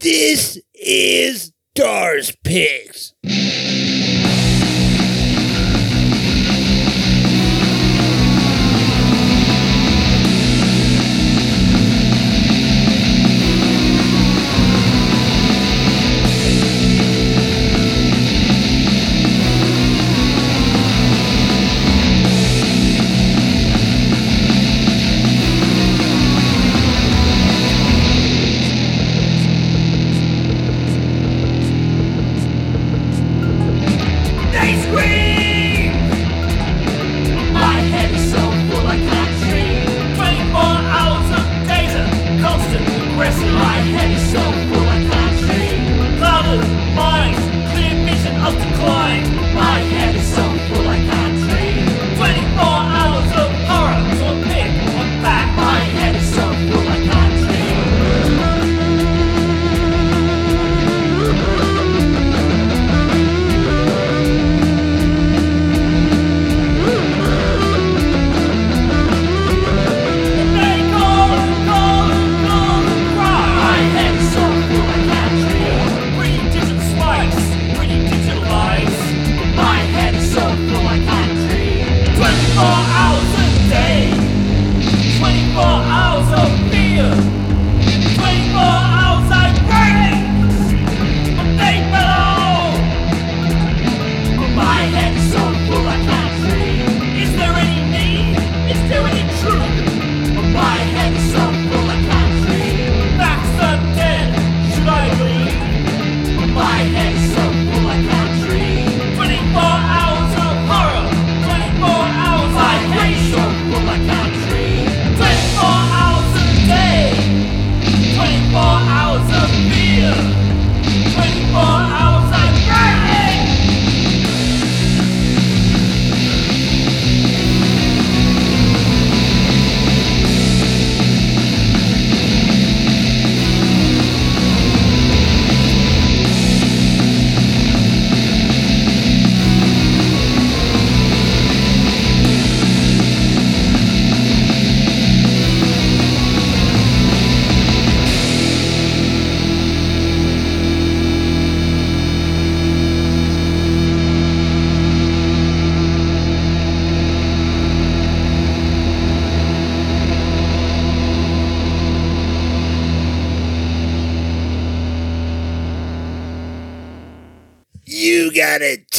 This is Dar's Picks.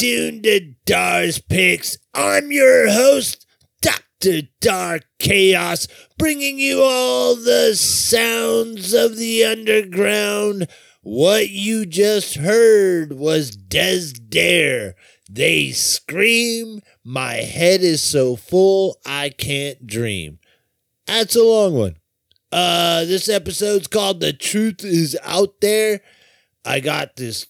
Tuned to Dar's Picks. I'm your host, Dr. Dark Chaos, bringing you all the sounds of the underground. What you just heard was Des Dare. They scream, My head is so full I can't dream. That's a long one. Uh, this episode's called The Truth is Out There. I got this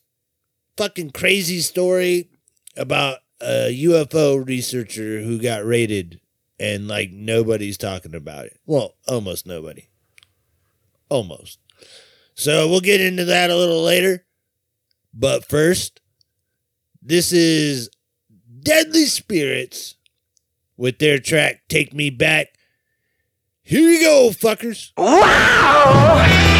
fucking crazy story about a UFO researcher who got raided and like nobody's talking about it. Well, almost nobody. Almost. So we'll get into that a little later. But first, this is Deadly Spirits with their track Take Me Back. Here you go, fuckers. Whoa,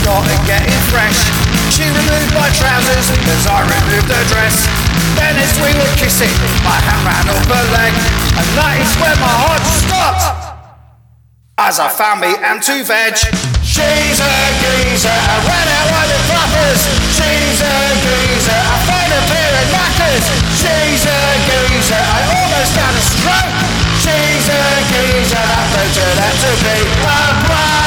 started getting fresh. She removed my trousers as I removed her dress. Then as we were kissing, my hand ran up her leg, and that is where my heart stopped. As I found me and two veg. She's a geezer, I ran out of the flappers. She's a geezer, I found a pair of knackers. She's a geezer, I almost had a stroke. She's a geezer, that better than to be a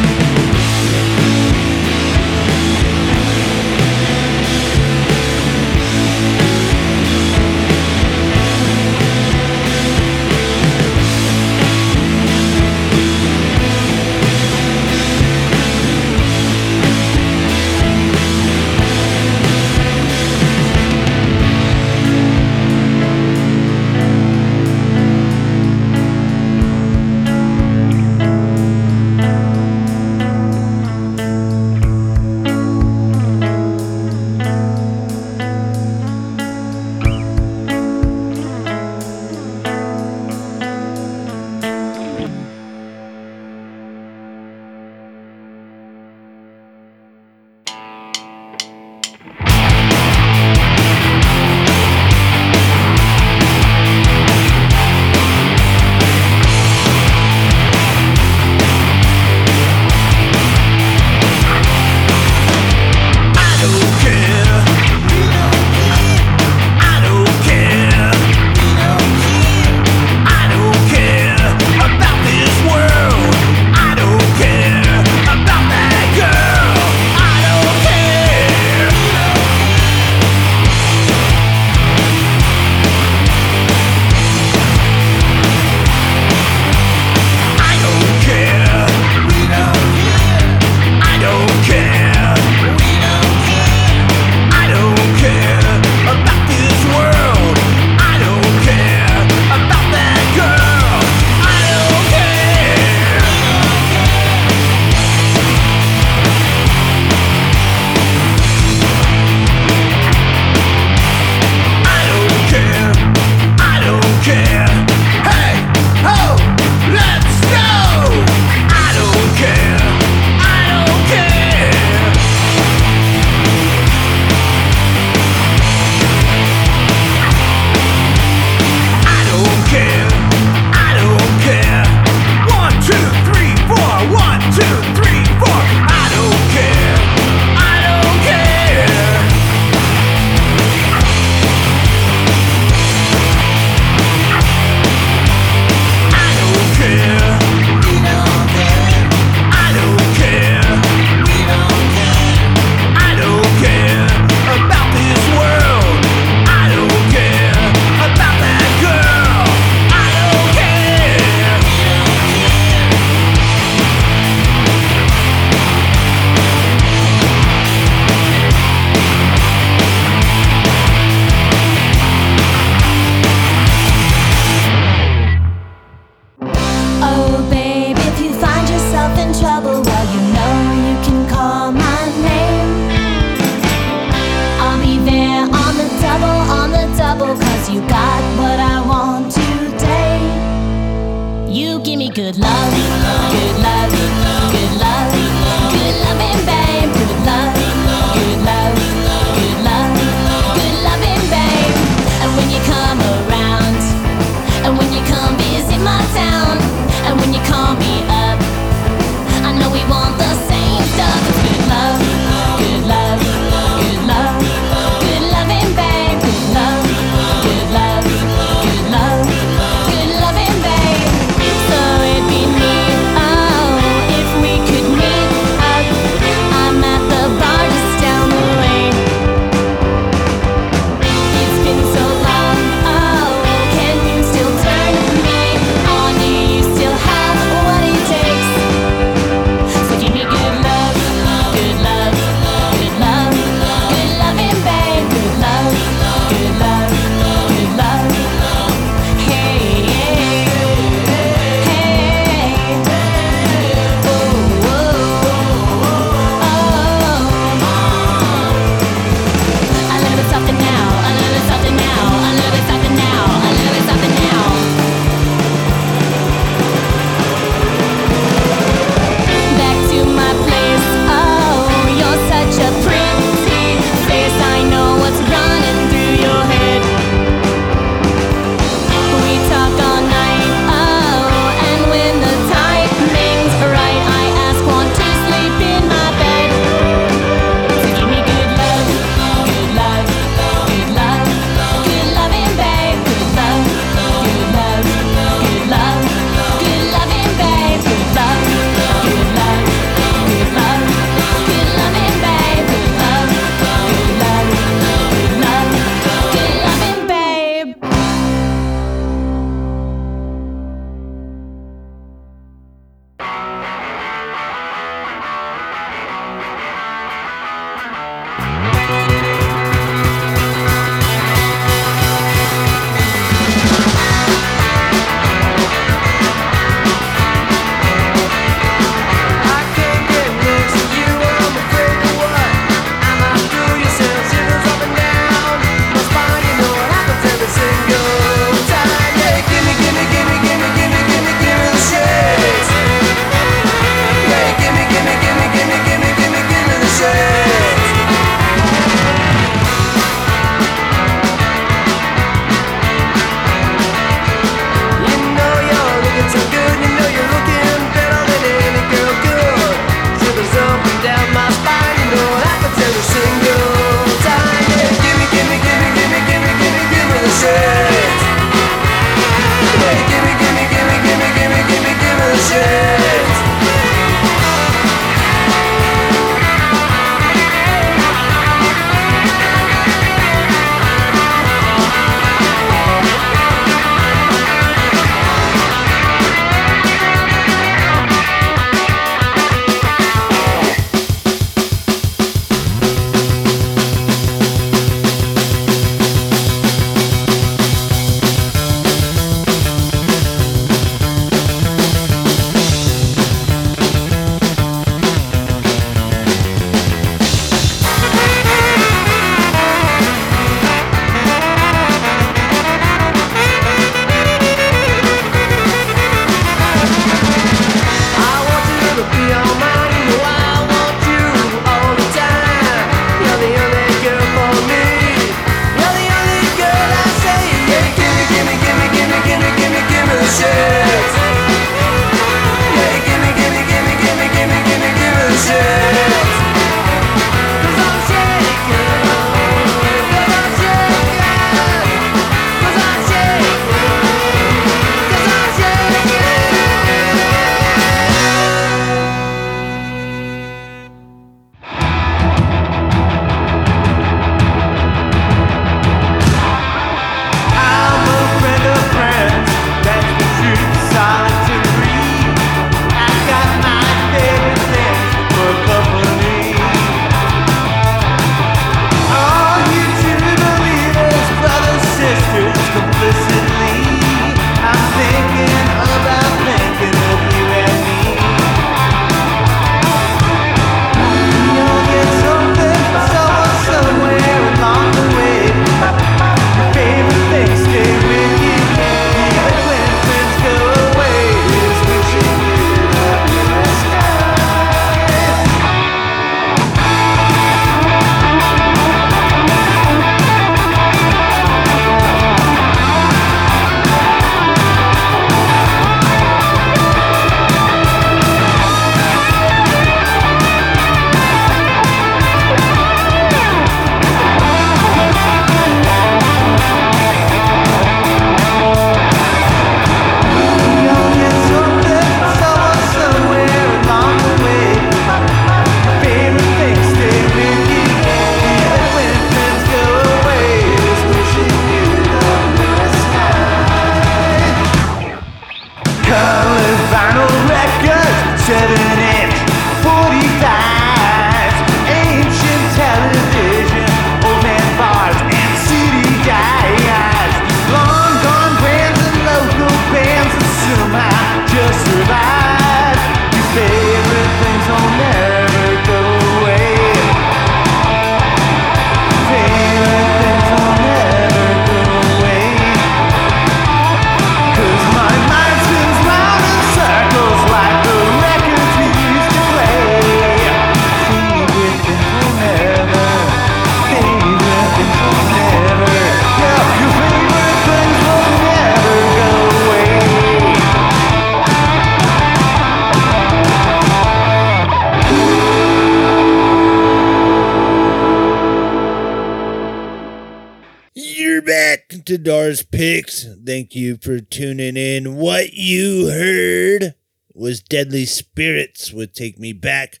Thank you for tuning in. What you heard was Deadly Spirits would Take Me Back.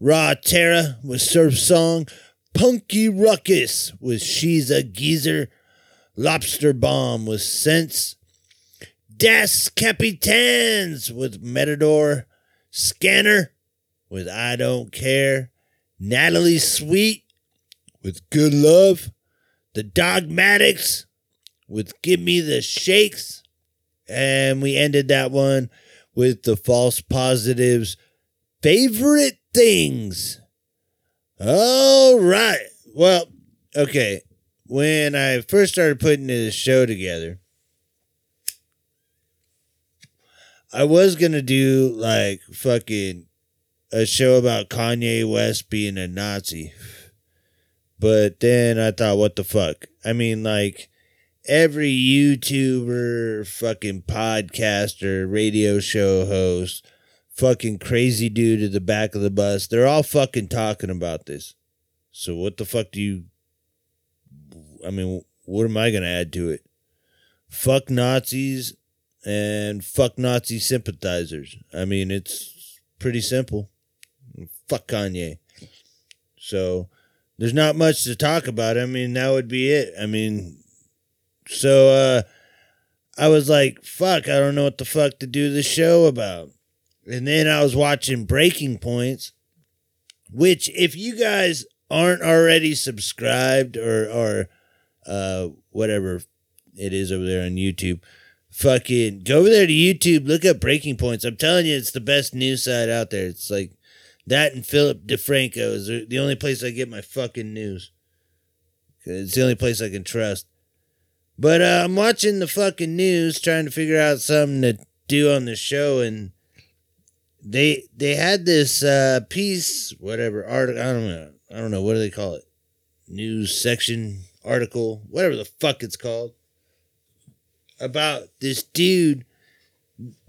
Raw Terra was Surf Song. Punky Ruckus was She's a Geezer. Lobster Bomb was Sense. Das Capitans with Metador. Scanner with I Don't Care. Natalie Sweet with Good Love. The Dogmatics with Give Me the Shakes. And we ended that one with the False Positives Favorite Things. All right. Well, okay. When I first started putting this show together, I was going to do like fucking a show about Kanye West being a Nazi. But then I thought, what the fuck? I mean, like, every YouTuber, fucking podcaster, radio show host, fucking crazy dude at the back of the bus, they're all fucking talking about this. So what the fuck do you. I mean, what am I going to add to it? Fuck Nazis and fuck Nazi sympathizers. I mean, it's pretty simple. Fuck Kanye. So there's not much to talk about. I mean, that would be it. I mean, so uh I was like, fuck, I don't know what the fuck to do the show about. And then I was watching Breaking Points, which if you guys aren't already subscribed or or uh whatever it is over there on YouTube, fucking go over there to YouTube, look up Breaking Points. I'm telling you, it's the best news site out there. It's like that and Philip DeFranco is the only place I get my fucking news. It's the only place I can trust. But uh, I'm watching the fucking news, trying to figure out something to do on the show, and they they had this uh, piece, whatever article. I don't know. I don't know what do they call it? News section article, whatever the fuck it's called, about this dude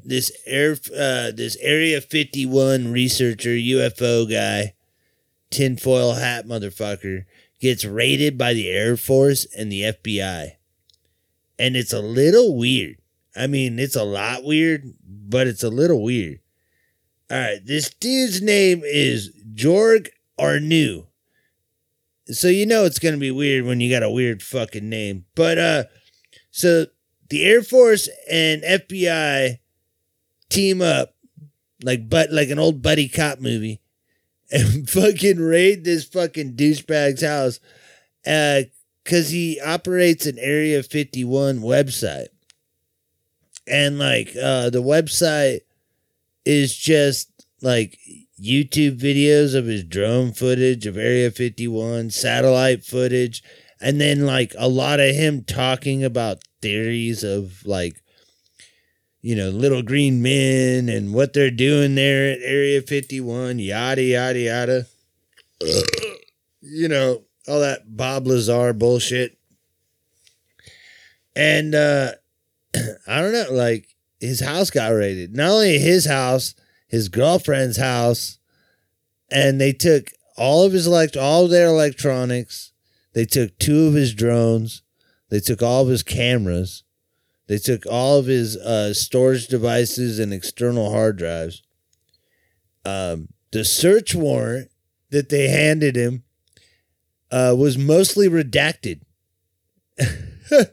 this air uh this area 51 researcher ufo guy tinfoil hat motherfucker gets raided by the air force and the fbi and it's a little weird. I mean it's a lot weird but it's a little weird. All right this dude's name is jorg arnu. So you know it's gonna be weird when you got a weird fucking name. But uh so the air force and fbi team up like but like an old buddy cop movie and fucking raid this fucking douchebag's house uh cuz he operates an area 51 website and like uh the website is just like YouTube videos of his drone footage of area 51 satellite footage and then like a lot of him talking about theories of like you know, little green men and what they're doing there at Area 51, yada, yada, yada. you know, all that Bob Lazar bullshit. And uh I don't know, like his house got raided. Not only his house, his girlfriend's house, and they took all of his elect all their electronics. They took two of his drones. They took all of his cameras. They took all of his uh, storage devices and external hard drives. Um, the search warrant that they handed him uh, was mostly redacted.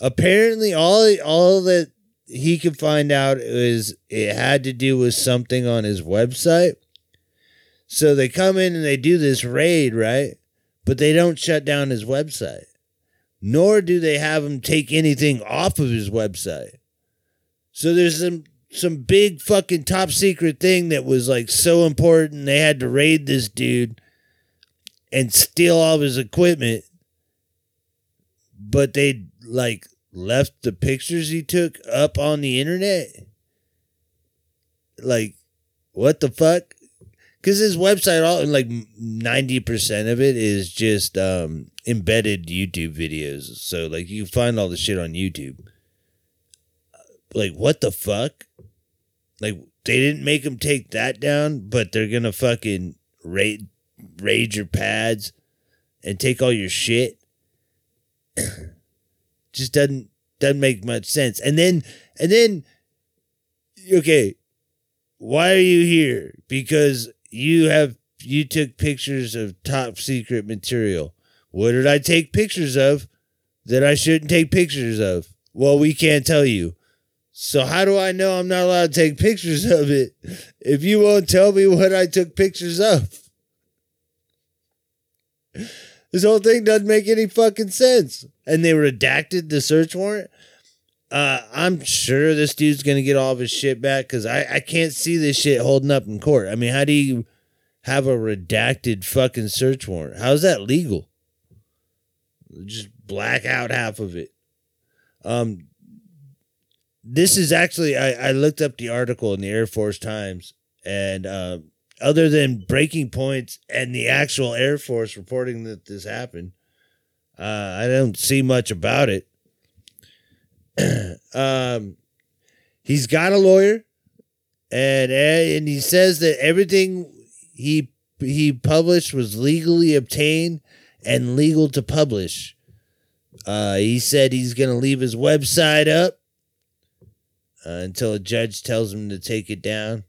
Apparently, all all that he could find out is it had to do with something on his website. So they come in and they do this raid, right? But they don't shut down his website nor do they have him take anything off of his website. So there's some some big fucking top secret thing that was like so important they had to raid this dude and steal all of his equipment. But they like left the pictures he took up on the internet. Like what the fuck? Cuz his website all like 90% of it is just um embedded YouTube videos. So like you find all the shit on YouTube. Like what the fuck? Like they didn't make him take that down, but they're gonna fucking raid raid your pads and take all your shit. just doesn't doesn't make much sense. And then and then okay, why are you here? Because you have you took pictures of top secret material. What did I take pictures of that I shouldn't take pictures of? Well, we can't tell you. So how do I know I'm not allowed to take pictures of it if you won't tell me what I took pictures of? This whole thing doesn't make any fucking sense. And they redacted the search warrant. Uh, I'm sure this dude's gonna get all of his shit back because I, I can't see this shit holding up in court. I mean, how do you have a redacted fucking search warrant? How's that legal? Just black out half of it. Um, this is actually I, I looked up the article in the Air Force Times, and uh, other than breaking points and the actual Air Force reporting that this happened, uh, I don't see much about it. um, he's got a lawyer, and and he says that everything he he published was legally obtained and legal to publish. Uh, he said he's going to leave his website up uh, until a judge tells him to take it down.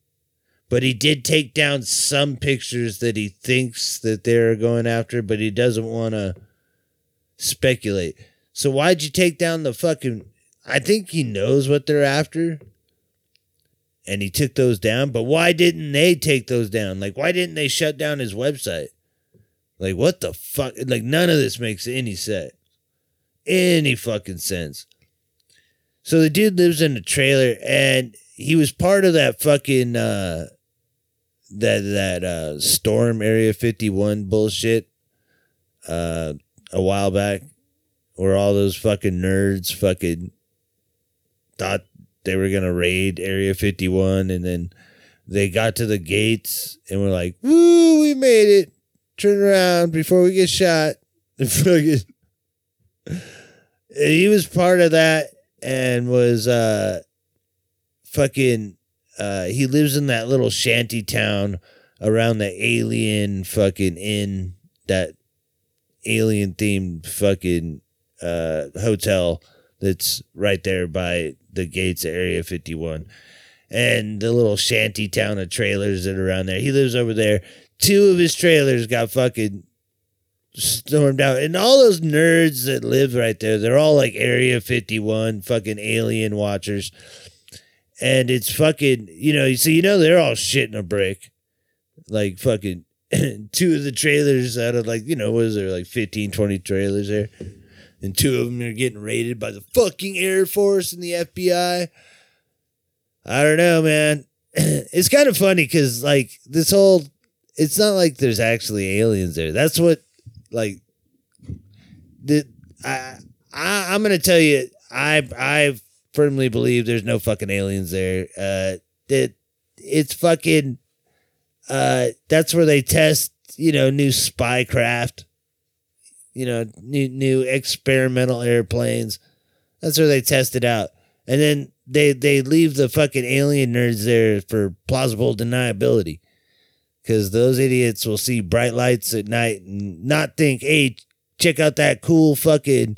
But he did take down some pictures that he thinks that they're going after, but he doesn't want to speculate. So why'd you take down the fucking? I think he knows what they're after, and he took those down. But why didn't they take those down? Like, why didn't they shut down his website? Like, what the fuck? Like, none of this makes any sense. Any fucking sense. So the dude lives in a trailer, and he was part of that fucking uh, that that uh, storm Area Fifty One bullshit uh, a while back, where all those fucking nerds fucking thought they were gonna raid Area Fifty One, and then they got to the gates and were like, "Woo, we made it! Turn around before we get shot." Fucking- he was part of that and was uh fucking uh he lives in that little shanty town around the alien fucking inn that alien themed fucking uh hotel that's right there by the gates of area 51 and the little shanty town of trailers that are around there he lives over there two of his trailers got fucking stormed out. And all those nerds that live right there, they're all like Area 51 fucking alien watchers. And it's fucking, you know, so you know they're all shitting a brick. Like fucking two of the trailers out of like, you know, what is there, like 15, 20 trailers there? And two of them are getting raided by the fucking Air Force and the FBI. I don't know, man. It's kind of funny because, like, this whole, it's not like there's actually aliens there. That's what like the I, I I'm gonna tell you I I firmly believe there's no fucking aliens there. Uh, that it's fucking uh that's where they test you know new spy craft, you know new new experimental airplanes. That's where they test it out, and then they they leave the fucking alien nerds there for plausible deniability because those idiots will see bright lights at night and not think, hey, check out that cool fucking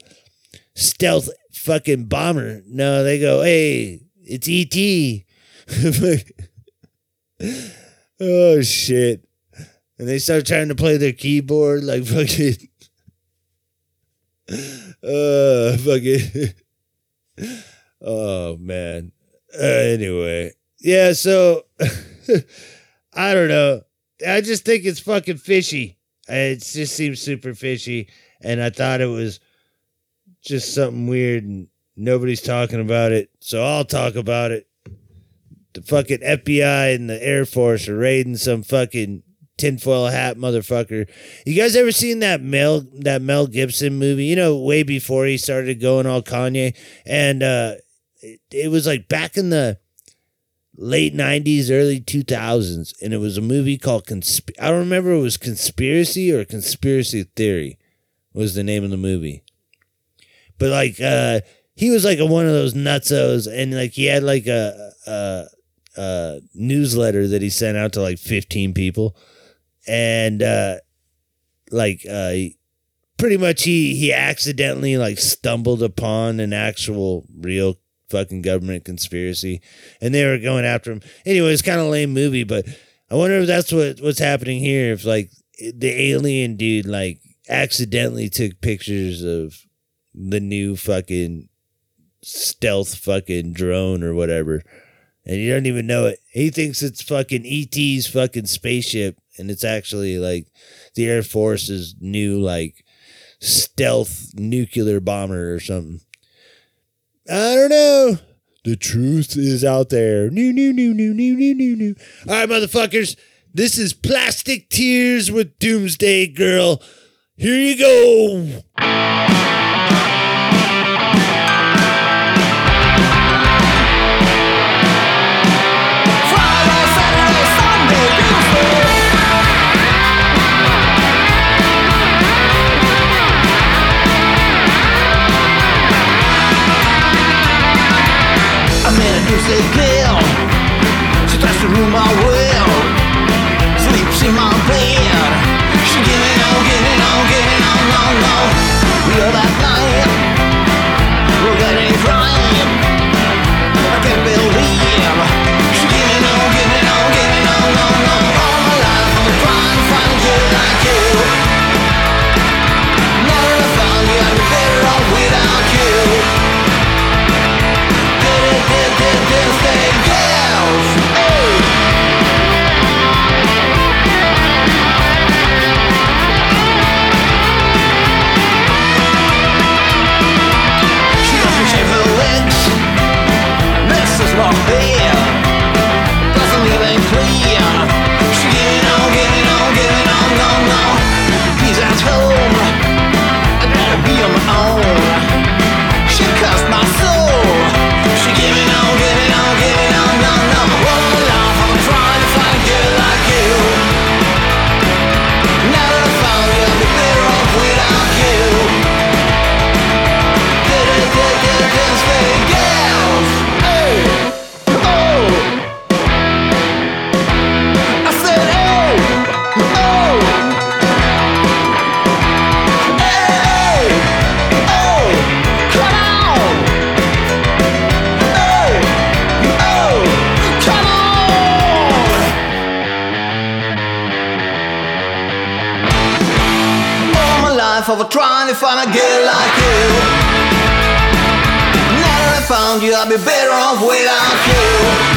stealth fucking bomber. No, they go, hey, it's ET. oh shit. And they start trying to play their keyboard like fucking uh fucking oh man. Uh, anyway. Yeah, so I don't know. I just think it's fucking fishy. It just seems super fishy, and I thought it was just something weird, and nobody's talking about it, so I'll talk about it. The fucking FBI and the Air Force are raiding some fucking tinfoil hat motherfucker. You guys ever seen that Mel that Mel Gibson movie? You know, way before he started going all Kanye, and uh, it, it was like back in the late 90s early 2000s and it was a movie called Consp- i don't remember it was conspiracy or conspiracy theory was the name of the movie but like uh he was like a, one of those nutsos and like he had like a, a, a newsletter that he sent out to like 15 people and uh like uh pretty much he he accidentally like stumbled upon an actual real fucking government conspiracy, and they were going after him. Anyway, it's kind of lame movie, but I wonder if that's what what's happening here. If like the alien dude like accidentally took pictures of the new fucking stealth fucking drone or whatever. And he doesn't even know it. He thinks it's fucking ET's fucking spaceship, and it's actually like the Air Force's new like stealth nuclear bomber or something. I don't know. The truth is out there. New, new, new, new, new, new, new, new. All right, motherfuckers. This is Plastic Tears with Doomsday Girl. Here you go. A girl. She tries to rule my world. Sleeps in my bed. She giving on, giving on, giving on, no, no. Are that night. Be on my own. She cussed my find a girl like you. Now that I found you, I'd be better off without you.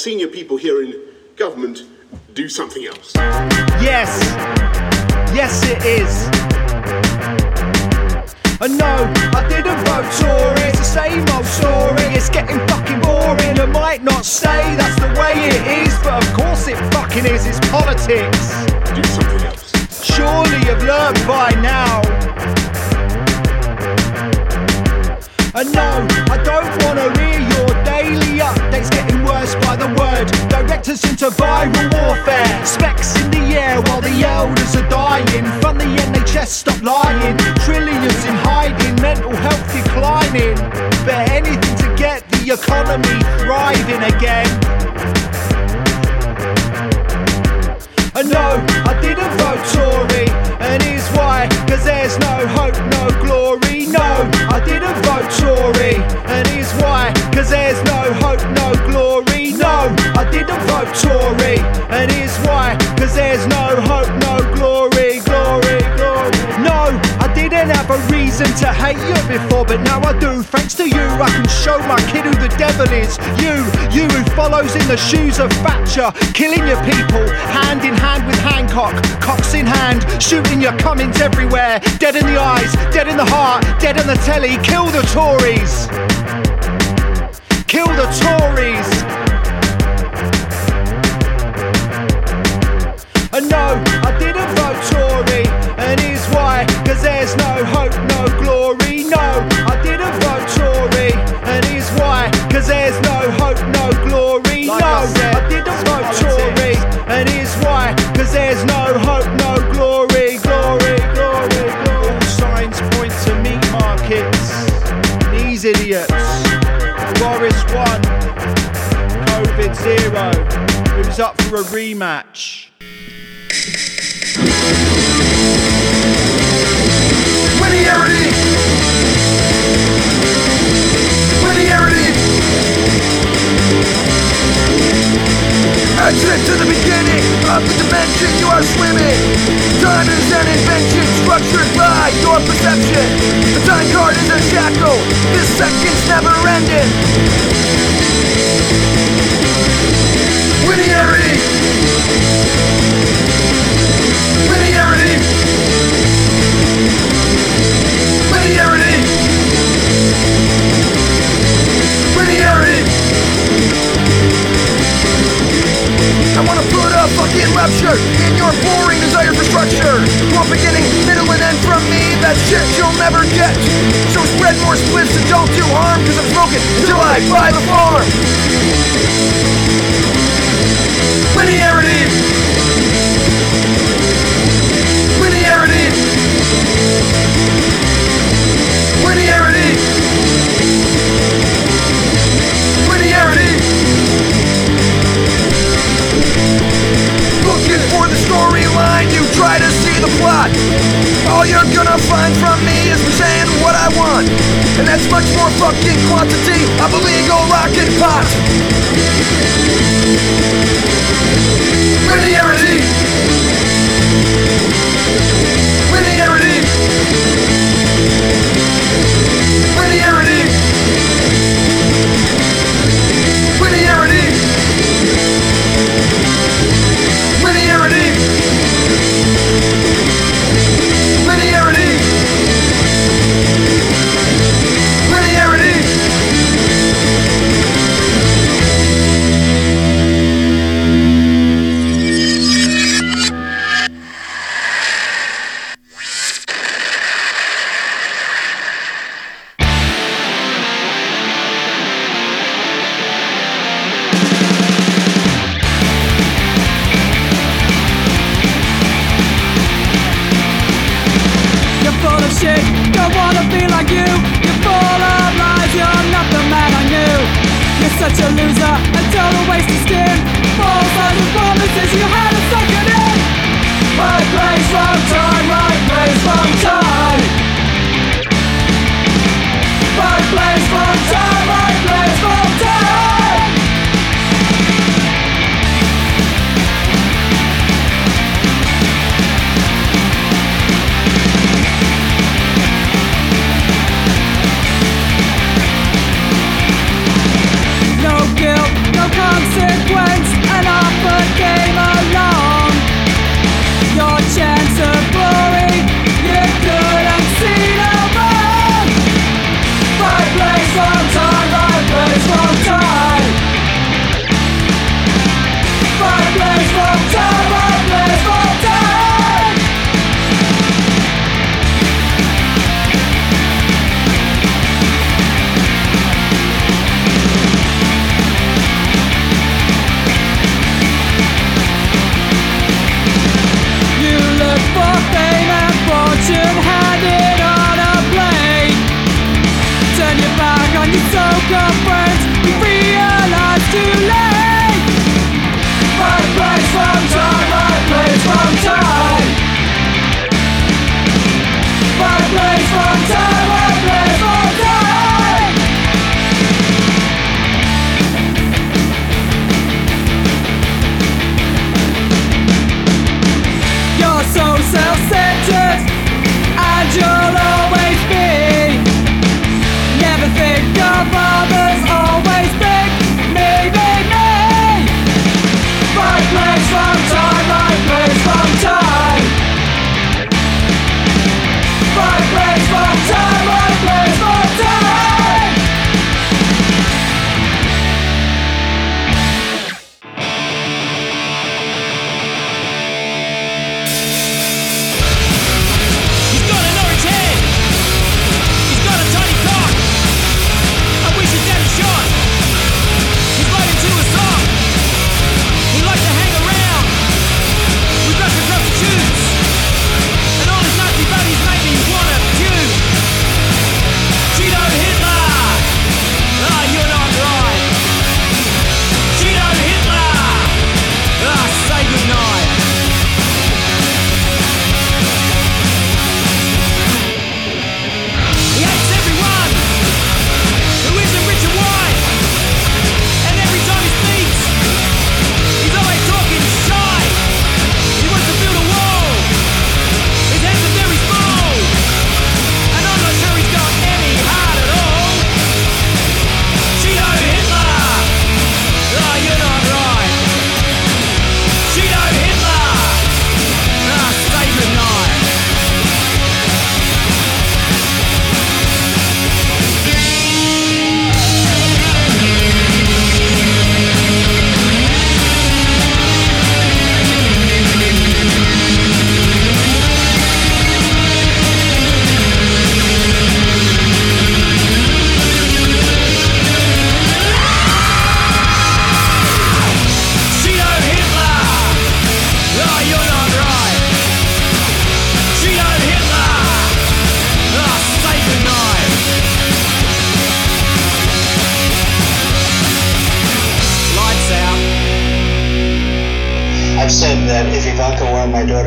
Senior people here in government do something else? Yes, yes it is. And no, I didn't vote Tory, it's the same old story. It's getting fucking boring, I might not say that's the way it is. But of course it fucking is, it's politics. Do something else. Surely you've learned by now. And no, I don't wanna hear Directors into viral warfare, specs in the air while the elders are dying. From the NHS, stop lying. Trillions in hiding, mental health declining. But anything to get the economy thriving again. And no, I didn't vote Tory, and here's why, cause there's no hope, no glory. No, I didn't vote Tory, and here's why, cause there's no hope, no glory. I didn't vote Tory, and here's why, cause there's no hope, no glory, glory, glory. No, I didn't have a reason to hate you before, but now I do. Thanks to you, I can show my kid who the devil is. You, you who follows in the shoes of Thatcher, killing your people, hand in hand with Hancock, cocks in hand, shooting your Cummings everywhere. Dead in the eyes, dead in the heart, dead on the telly. Kill the Tories. Kill the Tories. And no, I didn't vote Tory, and here's why, cause there's no hope, no glory. No, I didn't vote Tory, and here's why, cause there's no hope, no glory. Like no, I said, I didn't vote. Tory, and here's why, cause there's no hope, no glory, glory, glory, glory. All signs point to meat markets. These idiots. Boris 1, COVID 0. Who's up for a rematch? Música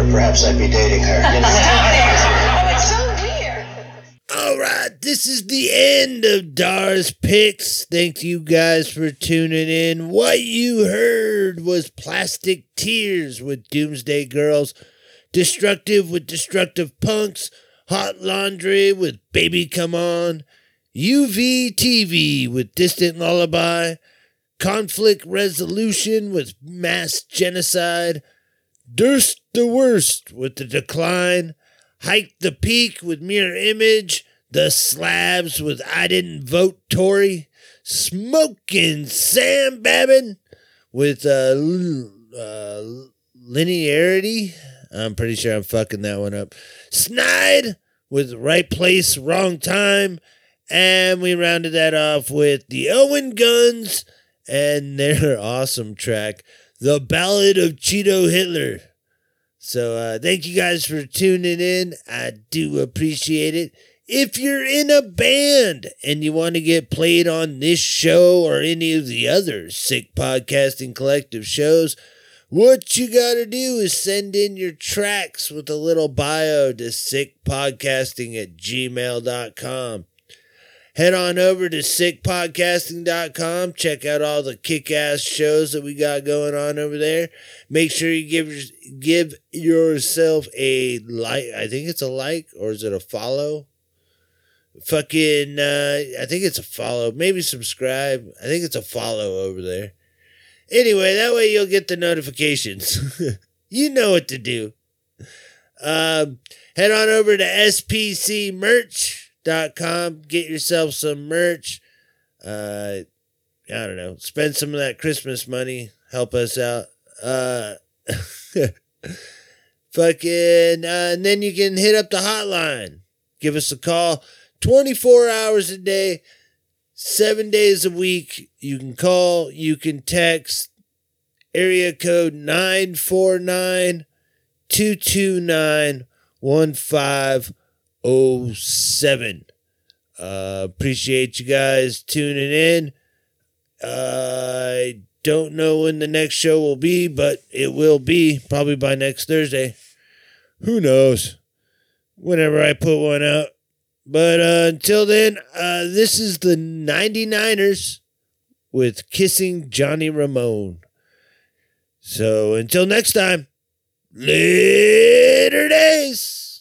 or perhaps I'd be dating her. You know? oh, it's so weird. All right, this is the end of Dar's Picks. Thank you guys for tuning in. What you heard was Plastic Tears with Doomsday Girls, Destructive with Destructive Punks, Hot Laundry with Baby Come On, UVTV with Distant Lullaby, Conflict Resolution with Mass Genocide, durst the worst with the decline, hiked the peak with mere image, the slabs with I didn't vote Tory, smoking Sam Babin with uh, uh, linearity. I'm pretty sure I'm fucking that one up. Snide with right place, wrong time. And we rounded that off with the Owen Guns and their awesome track. The Ballad of Cheeto Hitler. So uh, thank you guys for tuning in. I do appreciate it. If you're in a band and you want to get played on this show or any of the other sick podcasting collective shows, what you got to do is send in your tracks with a little bio to sickpodcasting at gmail.com. Head on over to sickpodcasting.com. Check out all the kick ass shows that we got going on over there. Make sure you give give yourself a like. I think it's a like, or is it a follow? Fucking, uh, I think it's a follow. Maybe subscribe. I think it's a follow over there. Anyway, that way you'll get the notifications. you know what to do. Um, head on over to spcmerch.com. Get yourself some merch. Uh, I don't know. Spend some of that Christmas money. Help us out. Uh, fucking, uh, and then you can hit up the hotline. Give us a call 24 hours a day, seven days a week. You can call, you can text. Area code 949 229 1507. Uh, appreciate you guys tuning in. Uh, I don't know when the next show will be, but it will be probably by next Thursday. Who knows? Whenever I put one out. But uh, until then, uh, this is the 99ers with Kissing Johnny Ramone. So until next time, later days.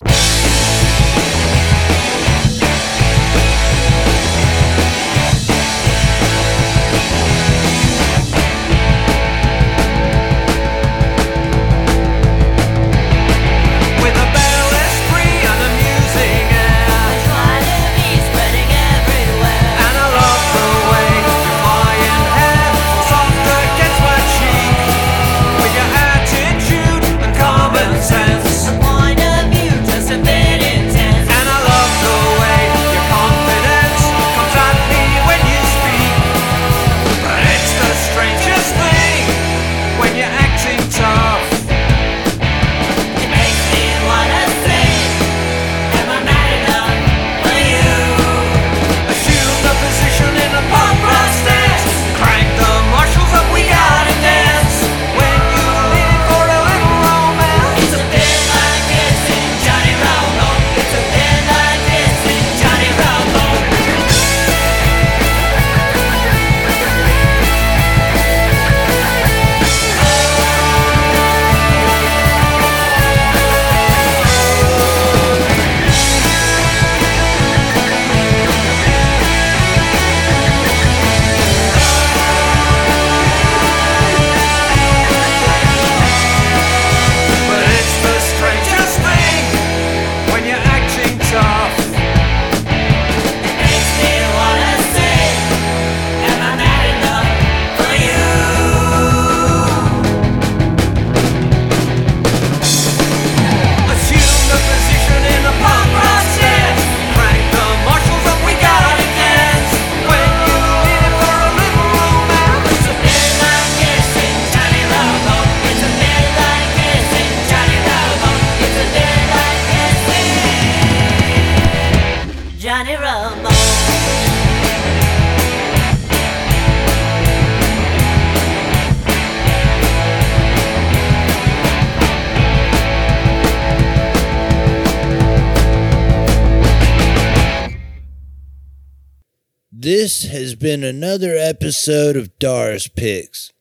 Been another episode of Dars Picks.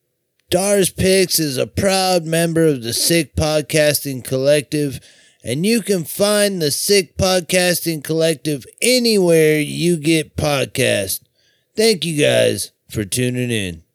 Dars Picks is a proud member of the Sick Podcasting Collective, and you can find the Sick Podcasting Collective anywhere you get podcasts. Thank you guys for tuning in.